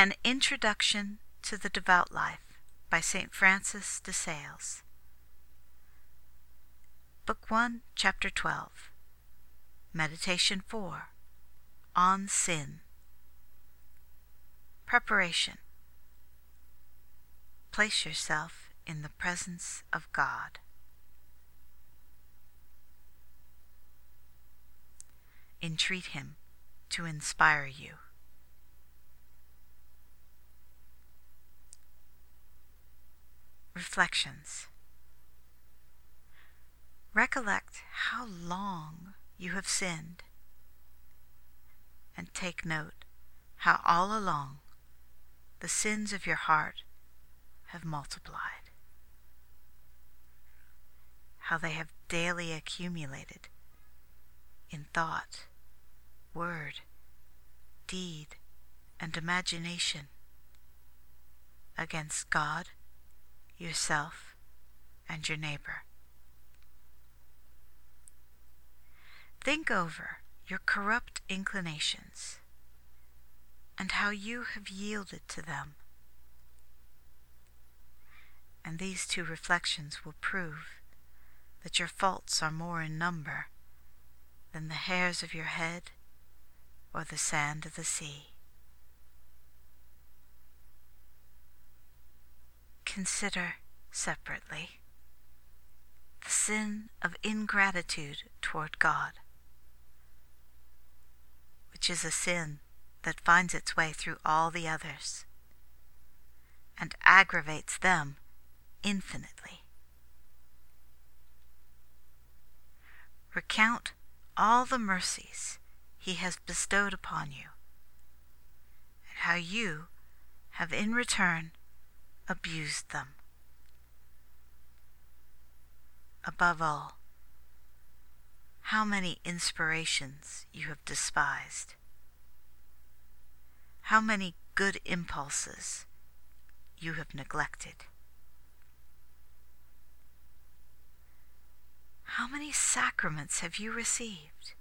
An Introduction to the Devout Life by St. Francis de Sales. Book 1, Chapter 12. Meditation 4 On Sin. Preparation. Place yourself in the presence of God. Entreat Him to inspire you. Reflections. Recollect how long you have sinned, and take note how all along the sins of your heart have multiplied, how they have daily accumulated in thought, word, deed, and imagination against God, yourself, and your neighbor. Think over your corrupt inclinations and how you have yielded to them. And these two reflections will prove that your faults are more in number than the hairs of your head or the sand of the sea. Consider separately the sin of ingratitude toward God, which is a sin that finds its way through all the others and aggravates them infinitely. Recount all the mercies he has bestowed upon you, and how you have in return abused them. Above all, how many inspirations you have despised, how many good impulses you have neglected. How many sacraments have you received?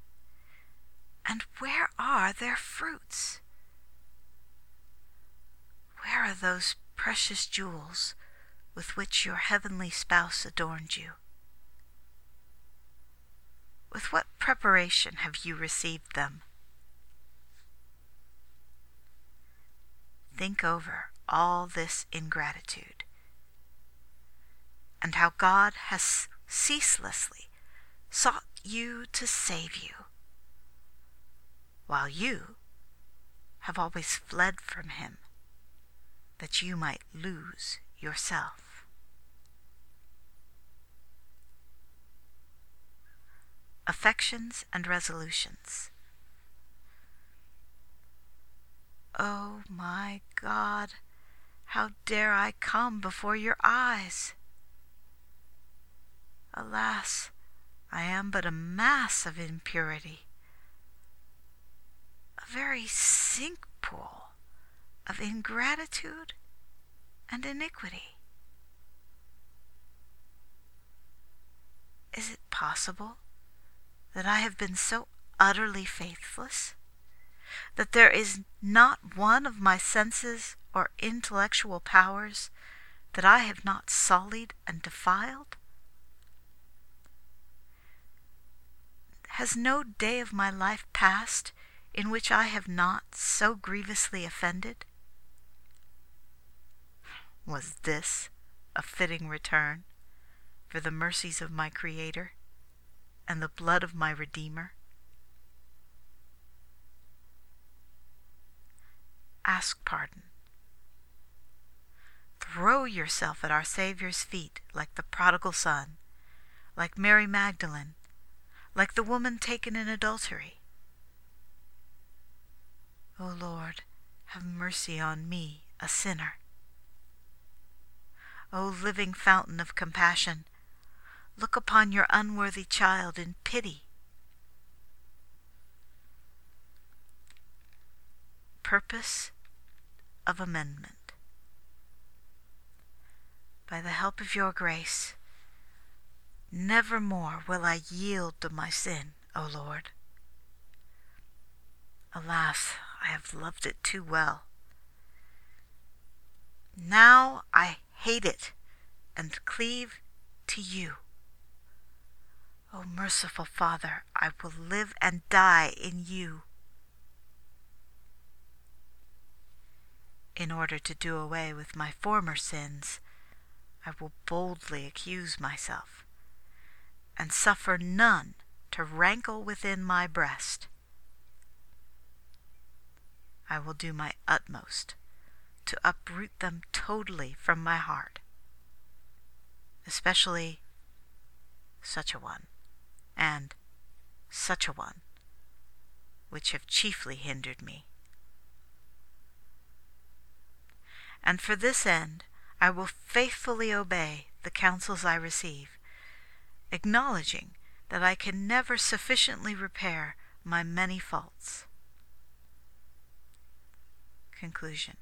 And where are their fruits? Where are those precious jewels with which your heavenly spouse adorned you? With what preparation have you received them? Think over all this ingratitude and how God has ceaselessly sought you to save you, while you have always fled from him that you might lose yourself. Affections and resolutions. Oh my God, how dare I come before your eyes? Alas, I am but a mass of impurity, a very sink pool of ingratitude and iniquity. Is it possible that I have been so utterly faithless that there is not one of my senses or intellectual powers that I have not sullied and defiled? Has no day of my life passed in which I have not so grievously offended? Was this a fitting return for the mercies of my Creator and the blood of my Redeemer? Ask pardon. Throw yourself at our Saviour's feet like the prodigal son, like Mary Magdalene, like the woman taken in adultery. O Lord, have mercy on me, a sinner. O living fountain of compassion, look upon your unworthy child in pity. Purpose of Amendment. By the help of your grace, never more will I yield to my sin, O Lord. Alas, I have loved it too well Now I hate it and cleave to you. O merciful Father, I will live and die in you. In order to do away with my former sins, I will boldly accuse myself, and suffer none to rankle within my breast. I will do my utmost to uproot them totally from my heart, especially such a one and such a one, which have chiefly hindered me. And for this end I will faithfully obey the counsels I receive, acknowledging that I can never sufficiently repair my many faults. Conclusion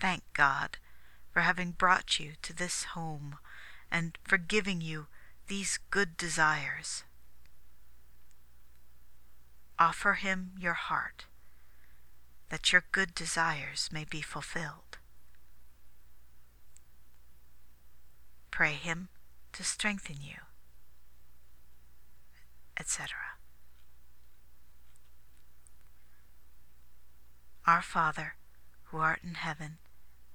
Thank God for having brought you to this home and for giving you these good desires. Offer him your heart that your good desires may be fulfilled. Pray him to strengthen you, etc. Our Father, who art in heaven,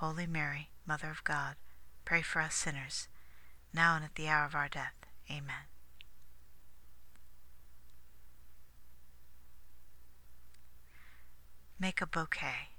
Holy Mary, Mother of God, pray for us sinners, now and at the hour of our death. Amen. Make a bouquet.